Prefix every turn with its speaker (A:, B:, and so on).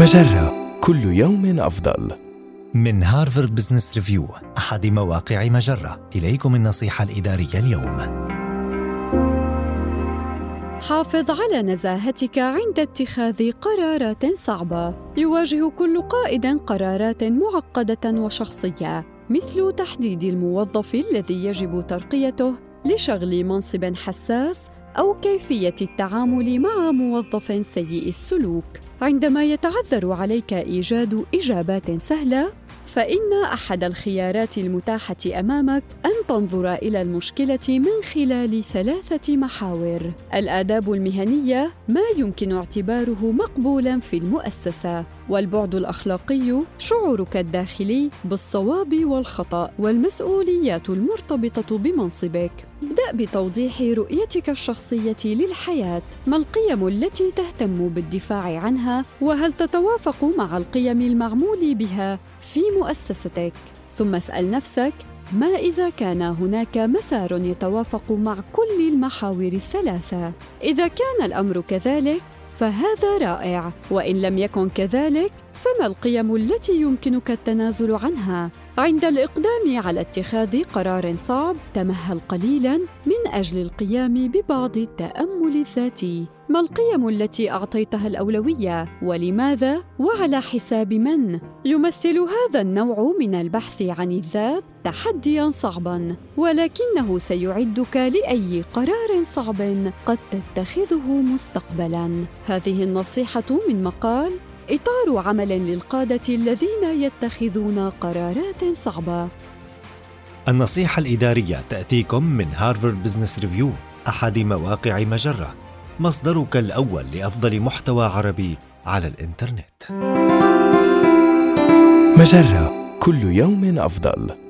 A: مجرة كل يوم أفضل.
B: من هارفارد بزنس ريفيو أحد مواقع مجرة إليكم النصيحة الإدارية اليوم
C: حافظ على نزاهتك عند اتخاذ قرارات صعبة. يواجه كل قائد قرارات معقدة وشخصية، مثل تحديد الموظف الذي يجب ترقيته لشغل منصب حساس أو كيفية التعامل مع موظف سيء السلوك. عندما يتعذر عليك إيجاد إجابات سهلة فإن أحد الخيارات المتاحة أمامك أن تنظر إلى المشكلة من خلال ثلاثة محاور الآداب المهنية ما يمكن اعتباره مقبولا في المؤسسة والبعد الأخلاقي شعورك الداخلي بالصواب والخطأ والمسؤوليات المرتبطة بمنصبك ابدا بتوضيح رؤيتك الشخصية للحياة ما القيم التي تهتم بالدفاع عنها وهل تتوافق مع القيم المعمول بها في مؤسستك. ثم اسأل نفسك ما إذا كان هناك مسار يتوافق مع كل المحاور الثلاثة؟ إذا كان الأمر كذلك فهذا رائع وإن لم يكن كذلك فما القيم التي يمكنك التنازل عنها؟ عند الإقدام على اتخاذ قرار صعب تمهل قليلا من أجل القيام ببعض التأمل الذاتي. ما القيم التي أعطيتها الأولوية؟ ولماذا؟ وعلى حساب من؟ يمثل هذا النوع من البحث عن الذات تحديا صعبا ولكنه سيعدك لأي قرار صعب قد تتخذه مستقبلا. هذه النصيحة من مقال إطار عمل للقادة الذين يتخذون قرارات صعبة.
B: النصيحة الإدارية تأتيكم من هارفارد بزنس ريفيو أحد مواقع مجرة. مصدرك الأول لأفضل محتوى عربي على الإنترنت.
A: مجرة كل يوم أفضل.